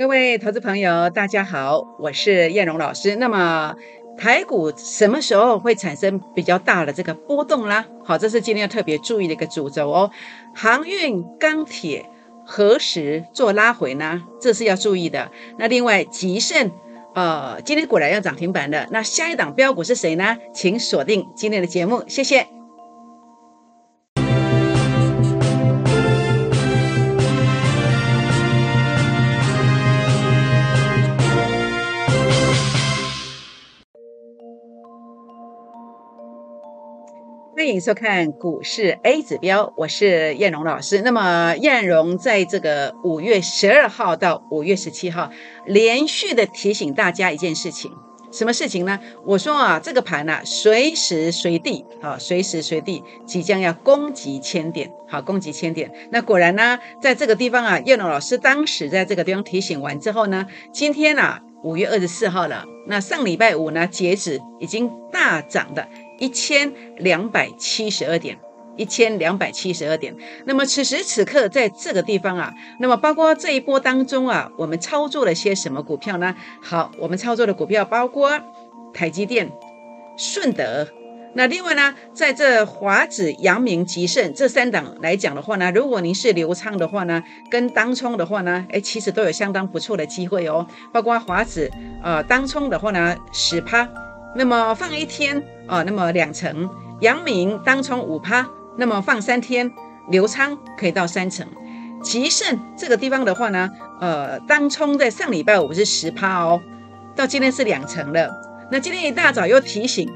各位投资朋友，大家好，我是燕荣老师。那么台股什么时候会产生比较大的这个波动啦？好，这是今天要特别注意的一个主轴哦。航运、钢铁何时做拉回呢？这是要注意的。那另外，吉盛，呃，今天果然要涨停板的。那下一档标股是谁呢？请锁定今天的节目，谢谢。迎收看股市 A 指标，我是燕荣老师。那么燕荣在这个五月十二号到五月十七号，连续的提醒大家一件事情，什么事情呢？我说啊，这个盘呢，随时随地啊，随时随地即将要攻击千点，好，攻击千点。那果然呢，在这个地方啊，燕荣老师当时在这个地方提醒完之后呢，今天啊，五月二十四号了，那上礼拜五呢，截止已经大涨的。一千两百七十二点，一千两百七十二点。那么此时此刻在这个地方啊，那么包括这一波当中啊，我们操作了些什么股票呢？好，我们操作的股票包括台积电、顺德。那另外呢，在这华子、阳明、吉盛这三档来讲的话呢，如果您是流畅的话呢，跟当冲的话呢，哎，其实都有相当不错的机会哦。包括华子，呃，当冲的话呢，十趴。那么放一天啊，那么两成，阳明当冲五趴，那么放三天，流仓可以到三成。吉盛这个地方的话呢，呃，当冲在上礼拜五是十趴哦，到今天是两成了。那今天一大早又提醒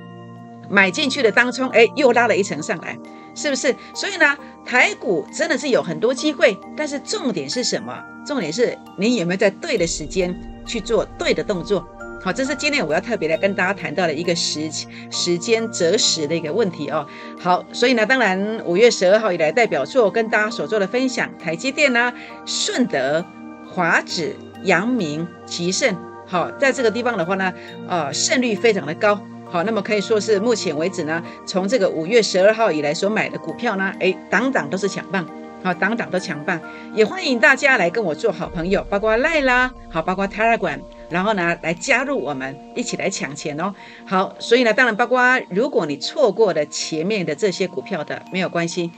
买进去的当冲，哎，又拉了一层上来，是不是？所以呢，台股真的是有很多机会，但是重点是什么？重点是你有没有在对的时间去做对的动作？好，这是今天我要特别来跟大家谈到的一个时时间择时的一个问题哦。好，所以呢，当然五月十二号以来代表作跟大家所做的分享，台积电呢、顺德、华指、阳明、吉盛，好，在这个地方的话呢，呃，胜率非常的高。好，那么可以说是目前为止呢，从这个五月十二号以来所买的股票呢，哎，档档都是强棒，好，档档都强棒。也欢迎大家来跟我做好朋友，包括赖啦，好，包括泰拉管。然后呢，来加入我们一起来抢钱哦。好，所以呢，当然包括如果你错过了前面的这些股票的，没有关系。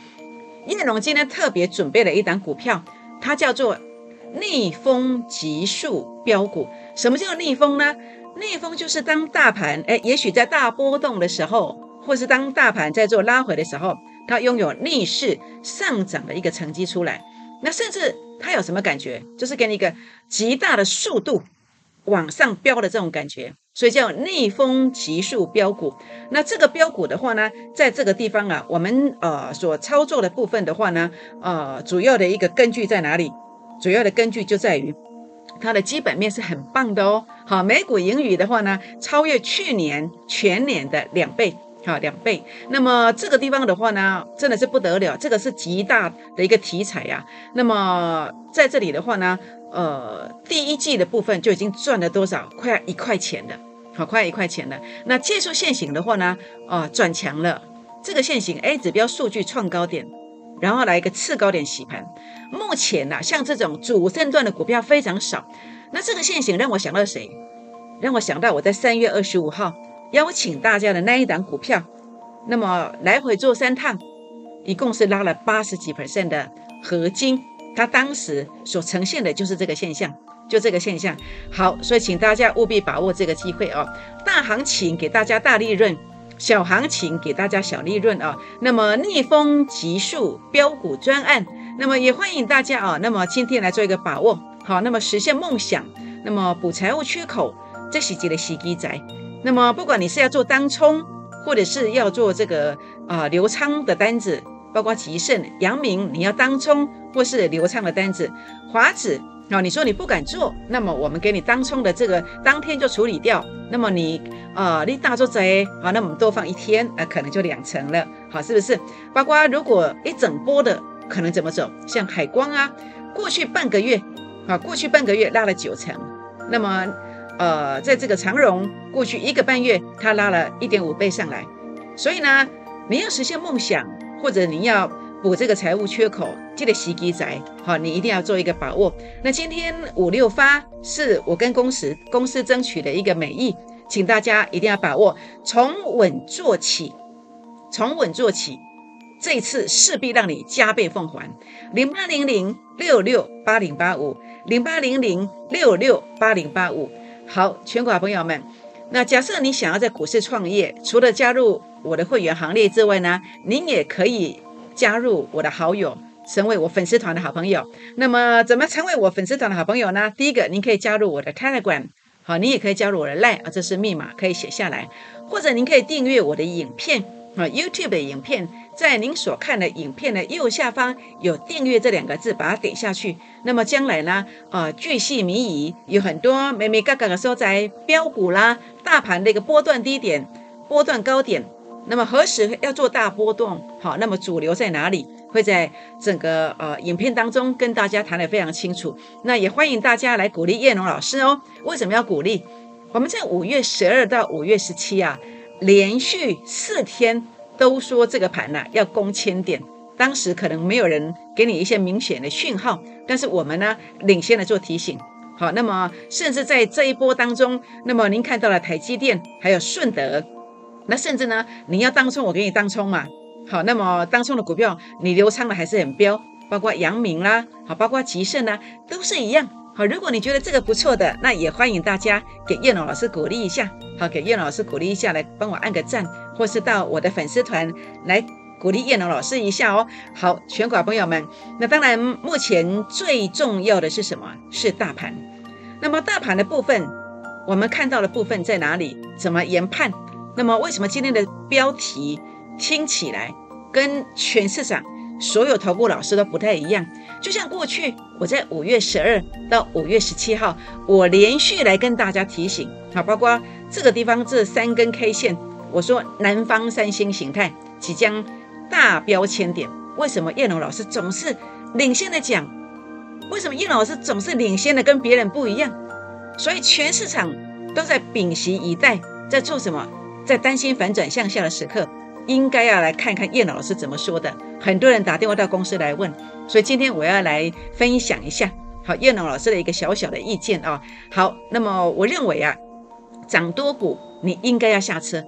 叶龙今天特别准备了一档股票，它叫做逆风急速标股。什么叫逆风呢？逆风就是当大盘哎，也许在大波动的时候，或是当大盘在做拉回的时候，它拥有逆势上涨的一个成绩出来。那甚至它有什么感觉？就是给你一个极大的速度。往上飙的这种感觉，所以叫逆风急速飙股。那这个飙股的话呢，在这个地方啊，我们呃所操作的部分的话呢，呃，主要的一个根据在哪里？主要的根据就在于它的基本面是很棒的哦。好，每股盈余的话呢，超越去年全年的两倍，好两倍。那么这个地方的话呢，真的是不得了，这个是极大的一个题材呀。那么在这里的话呢。呃，第一季的部分就已经赚了多少？快要一块钱的，好，快一块钱了。那技术线型的话呢，啊，转强了。这个线型 A 指标数据创高点，然后来一个次高点洗盘。目前呢，像这种主升段的股票非常少。那这个线型让我想到谁？让我想到我在三月二十五号邀请大家的那一档股票。那么来回做三趟，一共是拉了八十几 percent 的合金。它当时所呈现的就是这个现象，就这个现象。好，所以请大家务必把握这个机会哦。大行情给大家大利润，小行情给大家小利润啊。那么逆风急速标股专案，那么也欢迎大家啊。那么今天来做一个把握，好，那么实现梦想，那么补财务缺口，这是几的洗机仔。那么不管你是要做当冲，或者是要做这个啊流仓的单子。包括吉盛、阳明，你要当冲或是流畅的单子，华子啊，你说你不敢做，那么我们给你当冲的这个当天就处理掉。那么你啊，你大做贼，好，那我们多放一天，啊，可能就两成了，好，是不是？包括如果一整波的可能怎么走？像海光啊，过去半个月，啊，过去半个月拉了九成，那么呃，在这个长荣过去一个半月，它拉了一点五倍上来，所以呢，你要实现梦想。或者你要补这个财务缺口，记得洗机仔，好，你一定要做一个把握。那今天五六发是我跟公司公司争取的一个美意，请大家一定要把握，从稳做起，从稳做起，这一次势必让你加倍奉还。零八零零六六八零八五，零八零零六六八零八五。好，全国朋友们，那假设你想要在股市创业，除了加入我的会员行列之外呢，您也可以加入我的好友。成为我粉丝团的好朋友，那么怎么成为我粉丝团的好朋友呢？第一个，您可以加入我的 Telegram，好，你也可以加入我的 Line 啊，这是密码，可以写下来，或者您可以订阅我的影片啊，YouTube 的影片，在您所看的影片的右下方有订阅这两个字，把它点下去。那么将来呢，呃，巨细靡遗，有很多美美嘎嘎的收在标股啦，大盘的一个波段低点、波段高点，那么何时要做大波动？好，那么主流在哪里？会在整个呃影片当中跟大家谈得非常清楚，那也欢迎大家来鼓励叶龙老师哦。为什么要鼓励？我们在五月十二到五月十七啊，连续四天都说这个盘呢要攻千点，当时可能没有人给你一些明显的讯号，但是我们呢领先的做提醒。好，那么甚至在这一波当中，那么您看到了台积电还有顺德，那甚至呢你要当冲，我给你当冲嘛。好，那么当中的股票你流仓的还是很标，包括阳明啦，好，包括吉盛啦，都是一样。好，如果你觉得这个不错的，那也欢迎大家给叶龙老师鼓励一下，好，给叶龙老师鼓励一下，来帮我按个赞，或是到我的粉丝团来鼓励叶龙老师一下哦。好，全国朋友们，那当然目前最重要的是什么？是大盘。那么大盘的部分，我们看到的部分在哪里？怎么研判？那么为什么今天的标题？听起来跟全市场所有投顾老师都不太一样，就像过去我在五月十二到五月十七号，我连续来跟大家提醒，好，包括这个地方这三根 K 线，我说南方三星形态即将大标签点，为什么叶龙老师总是领先的讲？为什么叶老师总是领先的跟别人不一样？所以全市场都在屏息以待，在做什么？在担心反转向下的时刻。应该要来看看叶老师怎么说的。很多人打电话到公司来问，所以今天我要来分享一下，好叶老师的一个小小的意见啊。好，那么我认为啊，涨多股你应该要下车，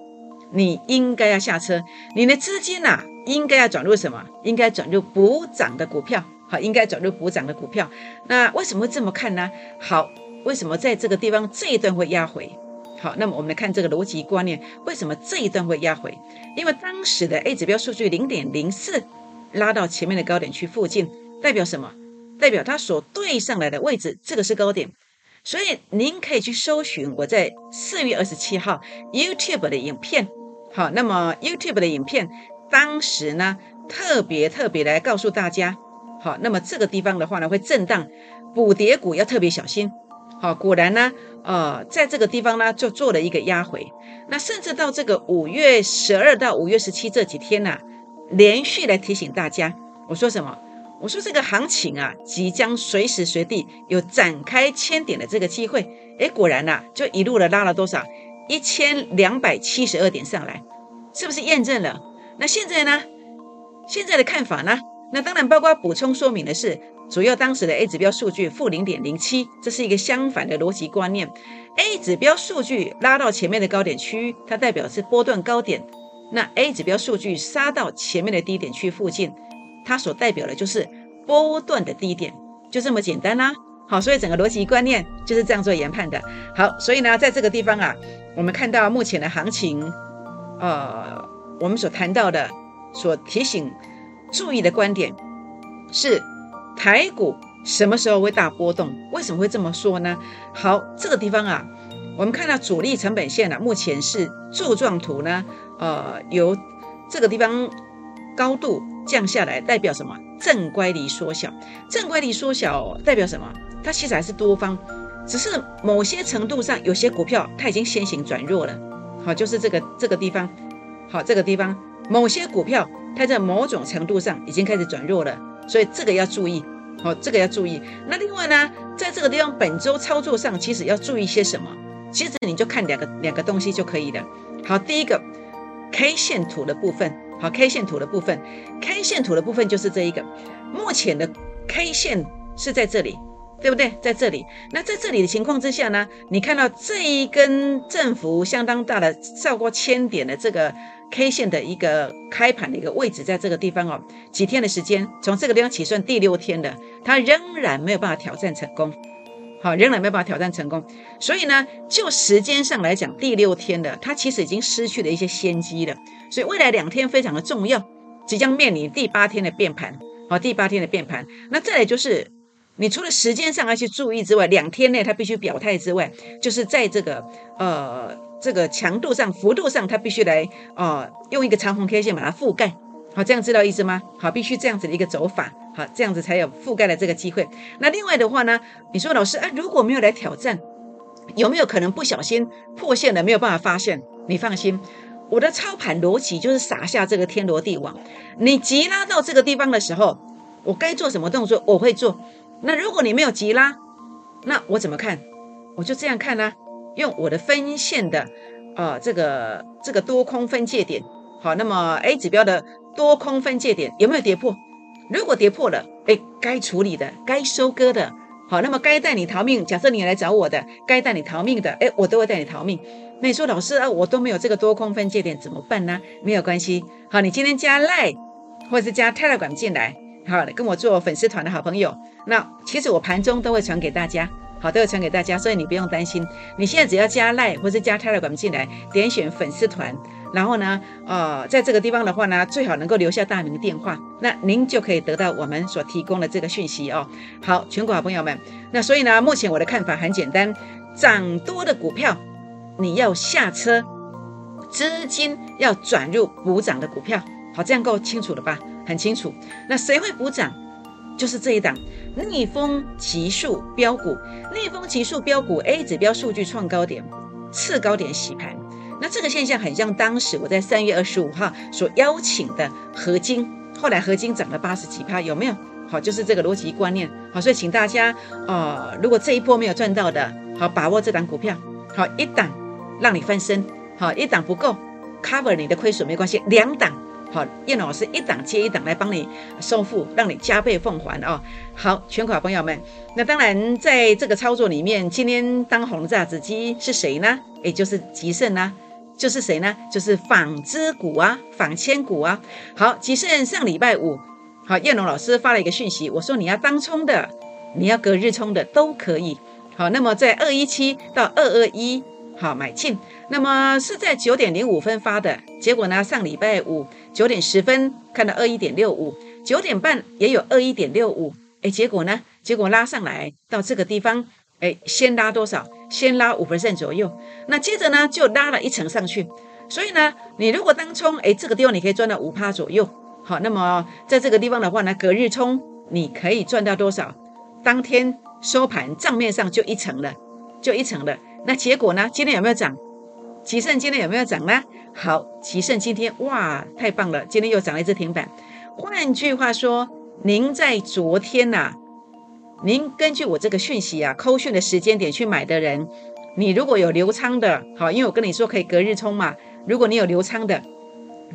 你应该要下车，你的资金呐应该要转入什么？应该转入补涨的股票，好，应该转入补涨的股票。那为什么这么看呢？好，为什么在这个地方这一段会压回？好，那么我们来看这个逻辑观念，为什么这一段会压回？因为当时的 A 指标数据零点零四拉到前面的高点区附近，代表什么？代表它所对上来的位置，这个是高点。所以您可以去搜寻我在四月二十七号 YouTube 的影片。好，那么 YouTube 的影片当时呢，特别特别来告诉大家，好，那么这个地方的话呢，会震荡，补跌股要特别小心。好，果然呢。呃，在这个地方呢，就做了一个压回。那甚至到这个五月十二到五月十七这几天呢，连续来提醒大家。我说什么？我说这个行情啊，即将随时随地有展开千点的这个机会。哎，果然呐，就一路的拉了多少？一千两百七十二点上来，是不是验证了？那现在呢？现在的看法呢？那当然包括补充说明的是。主要当时的 A 指标数据负零点零七，这是一个相反的逻辑观念。A 指标数据拉到前面的高点区，它代表是波段高点；那 A 指标数据杀到前面的低点区附近，它所代表的就是波段的低点，就这么简单啦。好，所以整个逻辑观念就是这样做研判的。好，所以呢，在这个地方啊，我们看到目前的行情，呃，我们所谈到的、所提醒注意的观点是。台股什么时候会大波动？为什么会这么说呢？好，这个地方啊，我们看到主力成本线呢，目前是柱状图呢，呃，由这个地方高度降下来，代表什么？正乖离缩小。正乖离缩小代表什么？它其实还是多方，只是某些程度上，有些股票它已经先行转弱了。好，就是这个这个地方，好，这个地方某些股票它在某种程度上已经开始转弱了。所以这个要注意，好，这个要注意。那另外呢，在这个地方本周操作上，其实要注意些什么？其实你就看两个两个东西就可以了。好，第一个 K 线图的部分，好，K 线图的部分，K 线图的部分就是这一个目前的 K 线是在这里，对不对？在这里。那在这里的情况之下呢，你看到这一根振幅相当大的，超过千点的这个 K 线的一个开盘的一个位置，在这个地方哦，几天的时间，从这个地方起算第六天的，它仍然没有办法挑战成功。好，仍然没有办法挑战成功，所以呢，就时间上来讲，第六天的它其实已经失去了一些先机了，所以未来两天非常的重要，即将面临第八天的变盘，好，第八天的变盘，那再来就是，你除了时间上要去注意之外，两天内他必须表态之外，就是在这个呃这个强度上、幅度上，他必须来呃用一个长红 K 线把它覆盖。好，这样知道意思吗？好，必须这样子的一个走法，好，这样子才有覆盖的这个机会。那另外的话呢，你说老师啊，如果没有来挑战，有没有可能不小心破线了，没有办法发现？你放心，我的操盘逻辑就是撒下这个天罗地网。你急拉到这个地方的时候，我该做什么动作我会做。那如果你没有急拉，那我怎么看？我就这样看啦，用我的分线的呃这个这个多空分界点。好，那么 A 指标的。多空分界点有没有跌破？如果跌破了，哎，该处理的、该收割的，好，那么该带你逃命。假设你来找我的，该带你逃命的，哎，我都会带你逃命。那你说老师啊，我都没有这个多空分界点怎么办呢？没有关系，好，你今天加 Line 或者是加 Telegram 进来，好，跟我做粉丝团的好朋友。那其实我盘中都会传给大家，好，都会传给大家，所以你不用担心。你现在只要加 Line 或者加 Telegram 进来，点选粉丝团。然后呢，呃，在这个地方的话呢，最好能够留下大名电话，那您就可以得到我们所提供的这个讯息哦。好，全国好朋友们，那所以呢，目前我的看法很简单，涨多的股票你要下车，资金要转入补涨的股票。好，这样够清楚了吧？很清楚。那谁会补涨？就是这一档逆风急速标股，逆风急速标股 A 指标数据创高点，次高点洗盘。那这个现象很像当时我在三月二十五号所邀请的合金，后来合金涨了八十几趴，有没有？好，就是这个逻辑观念。好，所以请大家，呃，如果这一波没有赚到的，好，把握这档股票，好，一档让你翻身，好，一档不够 cover 你的亏损没关系，两档，好，燕老师一档接一档来帮你收复，让你加倍奉还哦。好，全款朋友们，那当然在这个操作里面，今天当红的炸子鸡是谁呢？也就是吉盛啊。就是谁呢？就是纺织股啊，纺千股啊。好，吉盛上礼拜五，好，叶龙老师发了一个讯息，我说你要当冲的，你要隔日冲的都可以。好，那么在二一七到二二一，好买进。那么是在九点零五分发的，结果呢，上礼拜五九点十分看到二一点六五，九点半也有二一点六五，哎，结果呢，结果拉上来到这个地方。哎，先拉多少？先拉五分之三左右，那接着呢就拉了一层上去。所以呢，你如果当冲，哎，这个地方你可以赚到五趴左右。好，那么在这个地方的话呢，隔日冲你可以赚到多少？当天收盘账面上就一层了，就一层了。那结果呢？今天有没有涨？奇胜今天有没有涨呢？好，奇胜今天哇，太棒了，今天又涨了一只停板。换句话说，您在昨天呐。您根据我这个讯息啊，扣讯的时间点去买的人，你如果有留仓的，好，因为我跟你说可以隔日冲嘛。如果你有留仓的，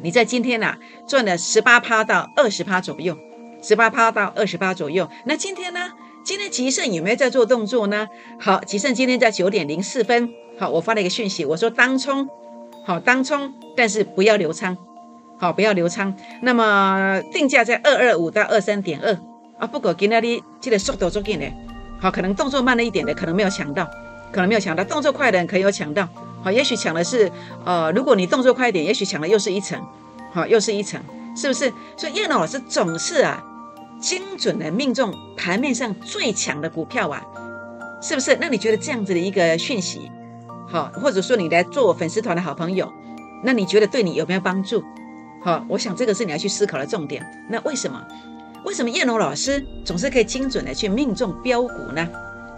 你在今天呐赚了十八趴到二十趴左右，十八趴到二十趴左右。那今天呢？今天吉盛有没有在做动作呢？好，吉盛今天在九点零四分，好，我发了一个讯息，我说当冲，好当冲，但是不要留仓，好不要留仓。那么定价在二二五到二三点二。啊，不过今天的这个速度足紧的，好，可能动作慢了一点的，可能没有抢到，可能没有抢到，动作快的人可以有抢到，好，也许抢的是，呃，如果你动作快一点，也许抢的又是一层，好，又是一层，是不是？所以叶老师总是啊，精准的命中盘面上最强的股票啊，是不是？那你觉得这样子的一个讯息，好，或者说你来做我粉丝团的好朋友，那你觉得对你有没有帮助？好，我想这个是你要去思考的重点。那为什么？为什么叶龙老师总是可以精准的去命中标股呢？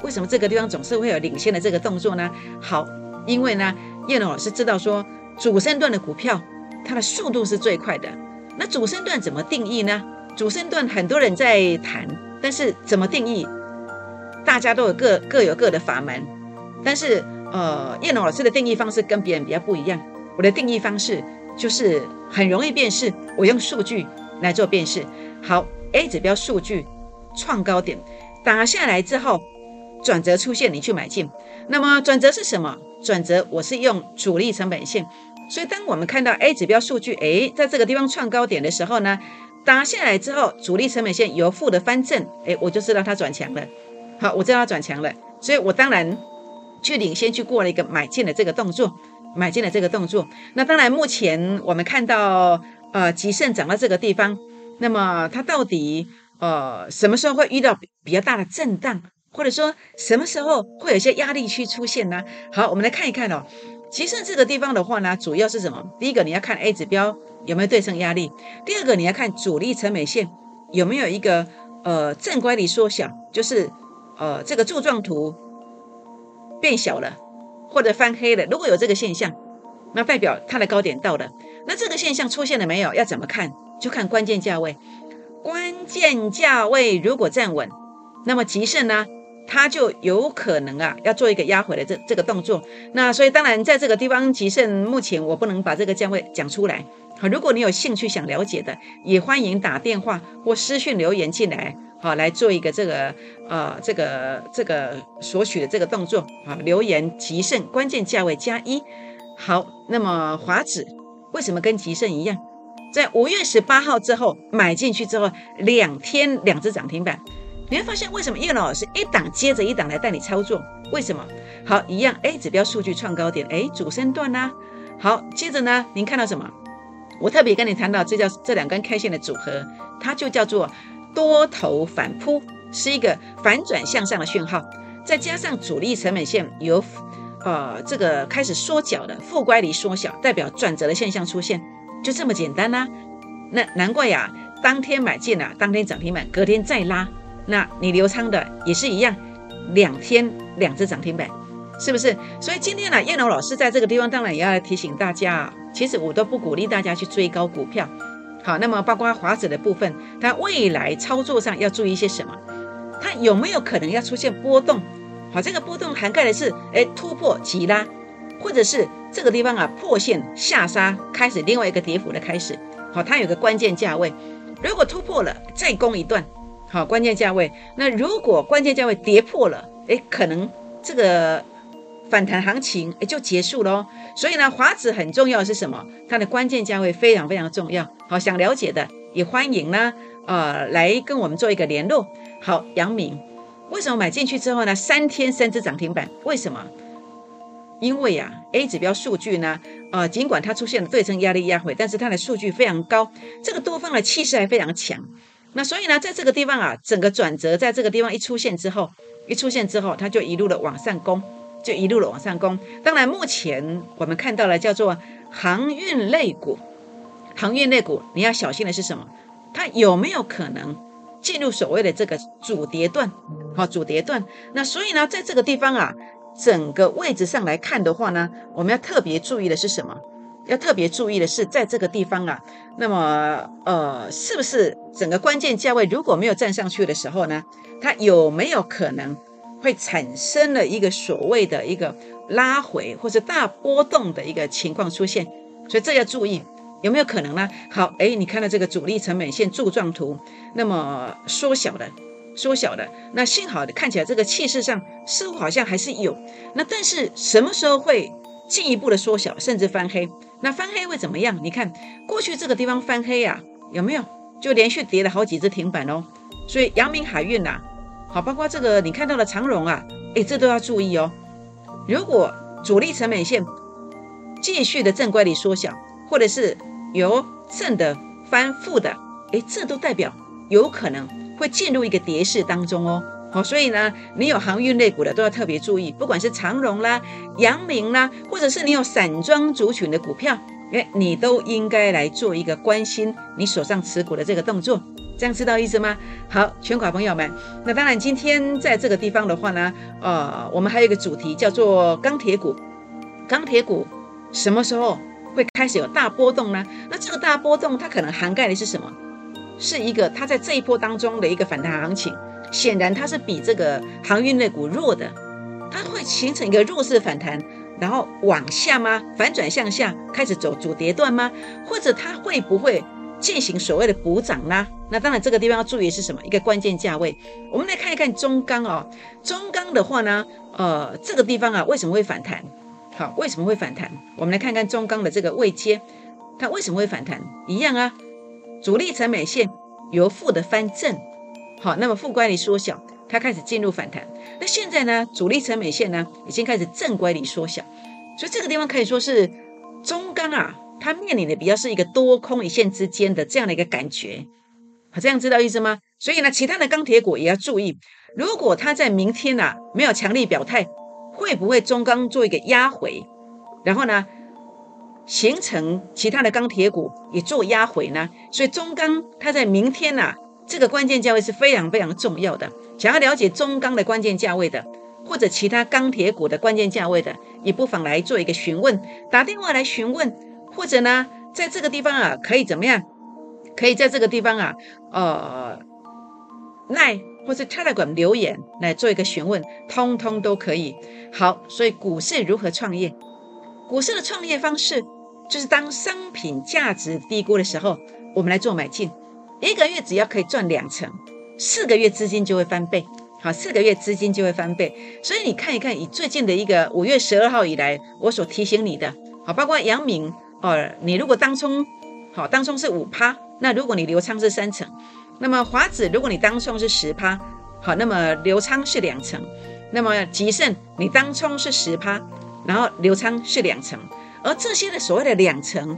为什么这个地方总是会有领先的这个动作呢？好，因为呢，叶龙老师知道说主升段的股票，它的速度是最快的。那主升段怎么定义呢？主升段很多人在谈，但是怎么定义？大家都有各各有各的法门。但是呃，叶龙老师的定义方式跟别人比较不一样。我的定义方式就是很容易辨识，我用数据来做辨识。好。A 指标数据创高点打下来之后，转折出现，你去买进。那么转折是什么？转折我是用主力成本线。所以当我们看到 A 指标数据，诶，在这个地方创高点的时候呢，打下来之后，主力成本线由负的翻正，诶，我就知道它转强了。好，我知道它转强了，所以我当然去领先去过了一个买进的这个动作，买进的这个动作。那当然，目前我们看到呃，吉盛涨到这个地方，那么它到底呃什么时候会遇到比较大的震荡，或者说什么时候会有一些压力区出现呢？好，我们来看一看哦。吉盛这个地方的话呢，主要是什么？第一个你要看 A 指标有没有对称压力，第二个你要看主力成本线有没有一个呃正乖离缩小，就是呃这个柱状图变小了或者翻黑了。如果有这个现象，那代表它的高点到了。那这个现象出现了没有？要怎么看？就看关键价位。关键价位如果站稳，那么吉盛呢？它就有可能啊，要做一个压回的这这个动作。那所以当然在这个地方，吉盛目前我不能把这个价位讲出来。好，如果你有兴趣想了解的，也欢迎打电话或私讯留言进来，好来做一个这个呃这个这个索取的这个动作。好，留言吉盛关键价位加一。好，那么华指为什么跟吉盛一样，在五月十八号之后买进去之后，两天两只涨停板。你会发现为什么叶老师一档接着一档来带你操作？为什么？好，一样 A 指标数据创高点，哎，主升段呢？好，接着呢，您看到什么？我特别跟你谈到，这叫这两根 K 线的组合，它就叫做多头反扑，是一个反转向上的讯号。再加上主力成本线由呃这个开始缩小的负乖离缩小，代表转折的现象出现，就这么简单啦。那难怪呀，当天买进了，当天涨停板，隔天再拉。那你留仓的也是一样，两天两只涨停板，是不是？所以今天呢，燕龙老师在这个地方当然也要提醒大家啊，其实我都不鼓励大家去追高股票。好，那么包括华子的部分，它未来操作上要注意一些什么？它有没有可能要出现波动？好，这个波动涵盖的是，哎，突破急拉，或者是这个地方啊破线下杀，开始另外一个跌幅的开始。好，它有个关键价位，如果突破了，再攻一段。好，关键价位。那如果关键价位跌破了，哎，可能这个反弹行情哎就结束喽。所以呢，华指很重要是什么？它的关键价位非常非常重要。好，想了解的也欢迎呢，呃，来跟我们做一个联络。好，杨明，为什么买进去之后呢，三天三只涨停板？为什么？因为呀，A 指标数据呢，呃，尽管它出现了对称压力压回，但是它的数据非常高，这个多方的气势还非常强。那所以呢，在这个地方啊，整个转折在这个地方一出现之后，一出现之后，它就一路的往上攻，就一路的往上攻。当然，目前我们看到了叫做航运类股，航运类股你要小心的是什么？它有没有可能进入所谓的这个主跌段？好，主跌段。那所以呢，在这个地方啊，整个位置上来看的话呢，我们要特别注意的是什么？要特别注意的是，在这个地方啊，那么呃，是不是整个关键价位如果没有站上去的时候呢，它有没有可能会产生了一个所谓的一个拉回或者大波动的一个情况出现？所以这要注意有没有可能呢？好，哎，你看到这个主力成本线柱状图，那么缩小的，缩小的，那幸好的看起来这个气势上似乎好像还是有，那但是什么时候会进一步的缩小，甚至翻黑？那翻黑会怎么样？你看过去这个地方翻黑呀，有没有？就连续跌了好几只停板哦。所以阳明海运呐，好，包括这个你看到的长荣啊，哎，这都要注意哦。如果主力成本线继续的正乖离缩小，或者是由正的翻负的，哎，这都代表有可能会进入一个跌势当中哦。好，所以呢，你有航运类股的都要特别注意，不管是长荣啦、阳明啦，或者是你有散装族群的股票，哎，你都应该来做一个关心你手上持股的这个动作，这样知道意思吗？好，全款朋友们，那当然今天在这个地方的话呢，呃，我们还有一个主题叫做钢铁股，钢铁股什么时候会开始有大波动呢？那这个大波动它可能涵盖的是什么？是一个它在这一波当中的一个反弹行情。显然它是比这个航运类股弱的，它会形成一个弱势反弹，然后往下吗？反转向下，开始走主跌段吗？或者它会不会进行所谓的补涨呢？那当然这个地方要注意是什么？一个关键价位。我们来看一看中钢哦，中钢的话呢，呃，这个地方啊为什么会反弹？好，为什么会反弹？我们来看看中钢的这个位阶，它为什么会反弹？一样啊，主力成本线由负的翻正，好，那么负乖离缩小，它开始进入反弹。那现在呢，主力成本线呢已经开始正乖离缩小，所以这个地方可以说是中钢啊。它面临的比较是一个多空一线之间的这样的一个感觉，好，这样知道意思吗？所以呢，其他的钢铁股也要注意，如果它在明天呐没有强力表态，会不会中钢做一个压回，然后呢形成其他的钢铁股也做压回呢？所以中钢它在明天呐这个关键价位是非常非常重要的。想要了解中钢的关键价位的，或者其他钢铁股的关键价位的，也不妨来做一个询问，打电话来询问。或者呢，在这个地方啊，可以怎么样？可以在这个地方啊，呃，奈或是 Telegram 留言来做一个询问，通通都可以。好，所以股市如何创业？股市的创业方式就是当商品价值低估的时候，我们来做买进，一个月只要可以赚两成，四个月资金就会翻倍。好，四个月资金就会翻倍。所以你看一看，以最近的一个五月十二号以来，我所提醒你的，好，包括杨明。哦，你如果当冲，好，当冲是五趴，那如果你留仓是三成，那么华子如果你当冲是十趴，好，那么留仓是两成，那么吉盛你当冲是十趴，然后留仓是两成，而这些的所谓的两成，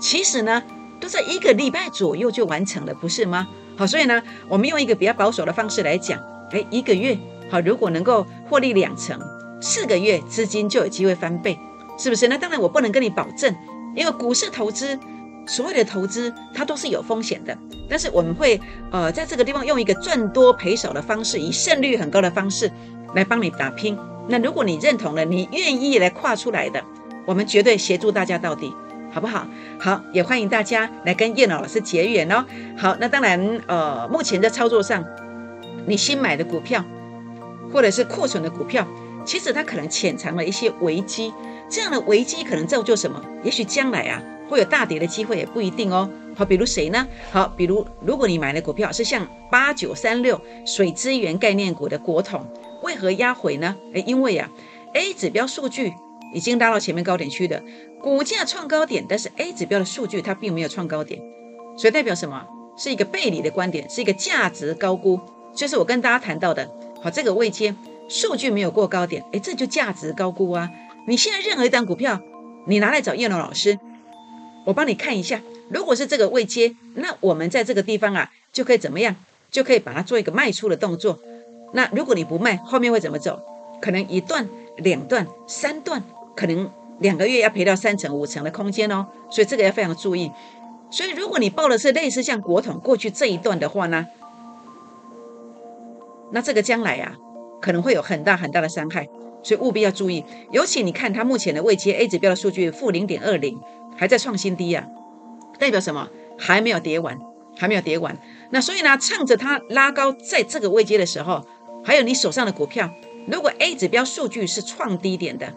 其实呢都在一个礼拜左右就完成了，不是吗？好，所以呢，我们用一个比较保守的方式来讲，哎，一个月好，如果能够获利两成，四个月资金就有机会翻倍，是不是？那当然我不能跟你保证。因为股市投资，所有的投资它都是有风险的，但是我们会呃在这个地方用一个赚多赔少的方式，以胜率很高的方式来帮你打拼。那如果你认同了，你愿意来跨出来的，我们绝对协助大家到底，好不好？好，也欢迎大家来跟叶老师结缘哦。好，那当然呃，目前在操作上，你新买的股票或者是库存的股票，其实它可能潜藏了一些危机。这样的危机可能造就什么？也许将来啊会有大跌的机会，也不一定哦。好，比如谁呢？好，比如如果你买的股票是像八九三六水资源概念股的国统，为何压回呢？诶，因为啊 A 指标数据已经拉到前面高点区的，股价创高点，但是 A 指标的数据它并没有创高点，所以代表什么？是一个背离的观点，是一个价值高估。就是我跟大家谈到的，好，这个位阶数据没有过高点，诶，这就价值高估啊。你现在任何一档股票，你拿来找叶龙老师，我帮你看一下。如果是这个位阶，那我们在这个地方啊，就可以怎么样？就可以把它做一个卖出的动作。那如果你不卖，后面会怎么走？可能一段、两段、三段，可能两个月要赔到三成、五成的空间哦。所以这个要非常注意。所以如果你报的是类似像国统过去这一段的话呢，那这个将来啊，可能会有很大很大的伤害。所以务必要注意，尤其你看它目前的未接 A 指标的数据负零点二零，还在创新低啊，代表什么？还没有跌完，还没有跌完。那所以呢，趁着它拉高在这个位阶的时候，还有你手上的股票，如果 A 指标数据是创低点的，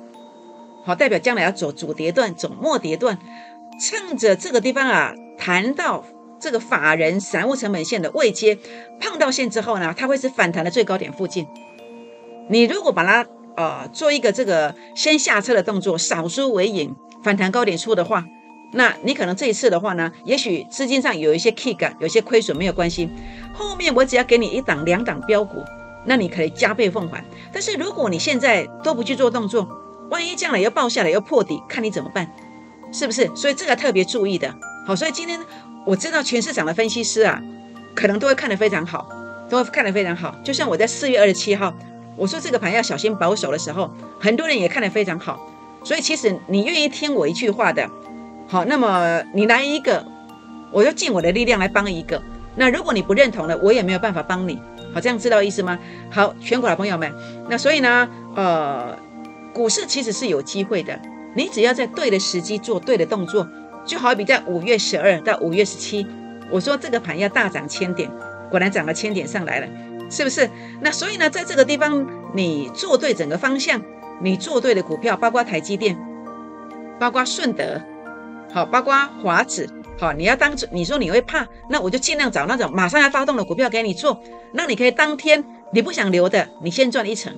好，代表将来要走主跌段、走末跌段，趁着这个地方啊，谈到这个法人散户成本线的位阶碰到线之后呢，它会是反弹的最高点附近。你如果把它呃，做一个这个先下车的动作，少输为赢，反弹高点出的话，那你可能这一次的话呢，也许资金上有一些 kick，有些亏损没有关系，后面我只要给你一档两档标股，那你可以加倍奉还。但是如果你现在都不去做动作，万一将来又爆下来又破底，看你怎么办，是不是？所以这个特别注意的。好，所以今天我知道全市场的分析师啊，可能都会看得非常好，都会看得非常好。就像我在四月二十七号。我说这个盘要小心保守的时候，很多人也看得非常好，所以其实你愿意听我一句话的，好，那么你来一个，我就尽我的力量来帮一个。那如果你不认同了，我也没有办法帮你。好，这样知道意思吗？好，全国的朋友们，那所以呢，呃，股市其实是有机会的，你只要在对的时机做对的动作，就好比在五月十二到五月十七，我说这个盘要大涨千点，果然涨了千点上来了。是不是？那所以呢，在这个地方，你做对整个方向，你做对的股票，包括台积电，包括顺德，好，包括华子，好，你要当你说你会怕，那我就尽量找那种马上要发动的股票给你做，那你可以当天你不想留的，你先赚一成。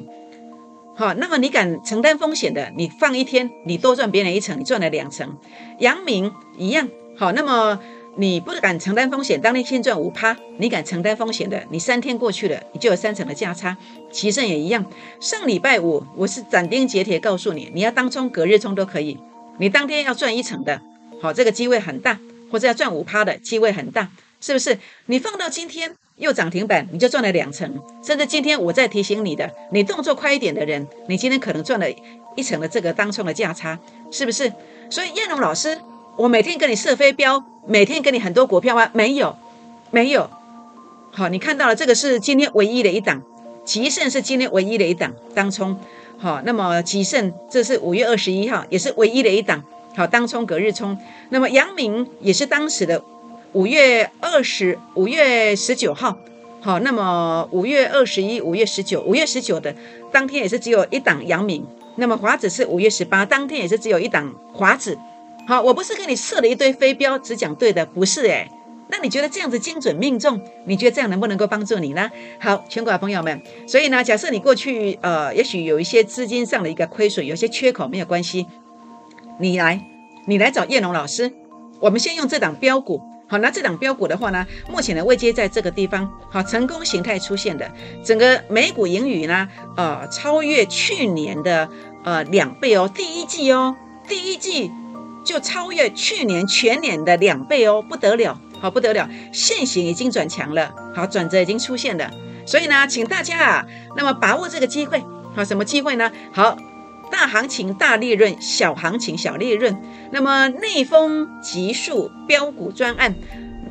好，那么你敢承担风险的，你放一天，你多赚别人一成，你赚了两成。阳明一样，好，那么你不敢承担风险，当天先赚五趴，你敢承担风险的，你三天过去了，你就有三成的价差。奇胜也一样，上礼拜五我是斩钉截铁告诉你，你要当冲、隔日冲都可以，你当天要赚一成的，好，这个机会很大，或者要赚五趴的机会很大，是不是？你放到今天。又涨停板，你就赚了两成，甚至今天我在提醒你的，你动作快一点的人，你今天可能赚了一成的这个当冲的价差，是不是？所以燕龙老师，我每天跟你设飞镖，每天给你很多股票吗？没有，没有。好，你看到了，这个是今天唯一的一档，吉盛是今天唯一的一档当冲。好，那么吉盛这是五月二十一号，也是唯一的一档。好，当冲隔日冲。那么阳明也是当时的。五月二十五月十九号，好，那么五月二十一、五月十九、五月十九的当天也是只有一档阳明，那么华子是五月十八，当天也是只有一档华子。好，我不是跟你设了一堆飞镖，只讲对的，不是诶。那你觉得这样子精准命中，你觉得这样能不能够帮助你呢？好，全国的朋友们，所以呢，假设你过去呃，也许有一些资金上的一个亏损，有些缺口没有关系，你来，你来找叶龙老师，我们先用这档标股。好，那这档标股的话呢，目前的位阶在这个地方，好，成功形态出现的，整个美股盈余呢，呃，超越去年的呃两倍哦，第一季哦，第一季就超越去年全年的两倍哦，不得了，好不得了，现行已经转强了，好，转折已经出现了，所以呢，请大家啊，那么把握这个机会，好，什么机会呢？好。大行情大利润，小行情小利润。那么内丰急速标股专案，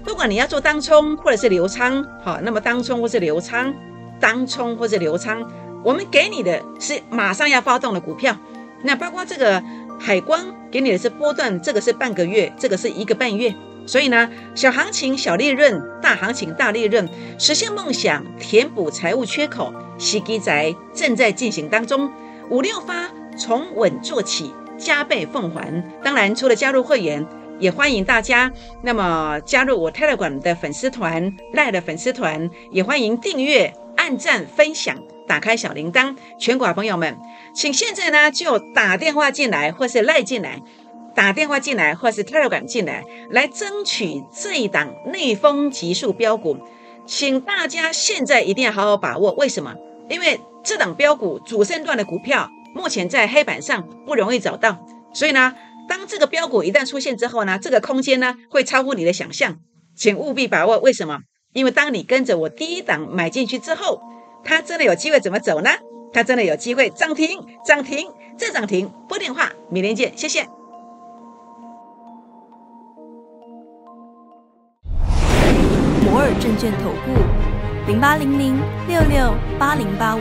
不管你要做当冲或者是流仓，好，那么当冲或是流仓，当冲或是流仓，我们给你的是马上要发动的股票。那包括这个海光给你的是波段，这个是半个月，这个是一个半月。所以呢，小行情小利润，大行情大利润，实现梦想，填补财务缺口，洗基宅正在进行当中，五六发。从稳做起，加倍奉还。当然，除了加入会员，也欢迎大家那么加入我 Telegram 的粉丝团、赖的粉丝团，也欢迎订阅、按赞、分享、打开小铃铛。全国朋友们，请现在呢就打电话进来，或是赖进来，打电话进来，或是 Telegram 进来，来争取这一档内风急速标股。请大家现在一定要好好把握。为什么？因为这档标股主升段的股票。目前在黑板上不容易找到，所以呢，当这个标股一旦出现之后呢，这个空间呢会超乎你的想象，请务必把握。为什么？因为当你跟着我第一档买进去之后，它真的有机会怎么走呢？它真的有机会涨停，涨停再涨停。拨电话，明天见，谢谢。摩尔证券投顾零八零零六六八零八五。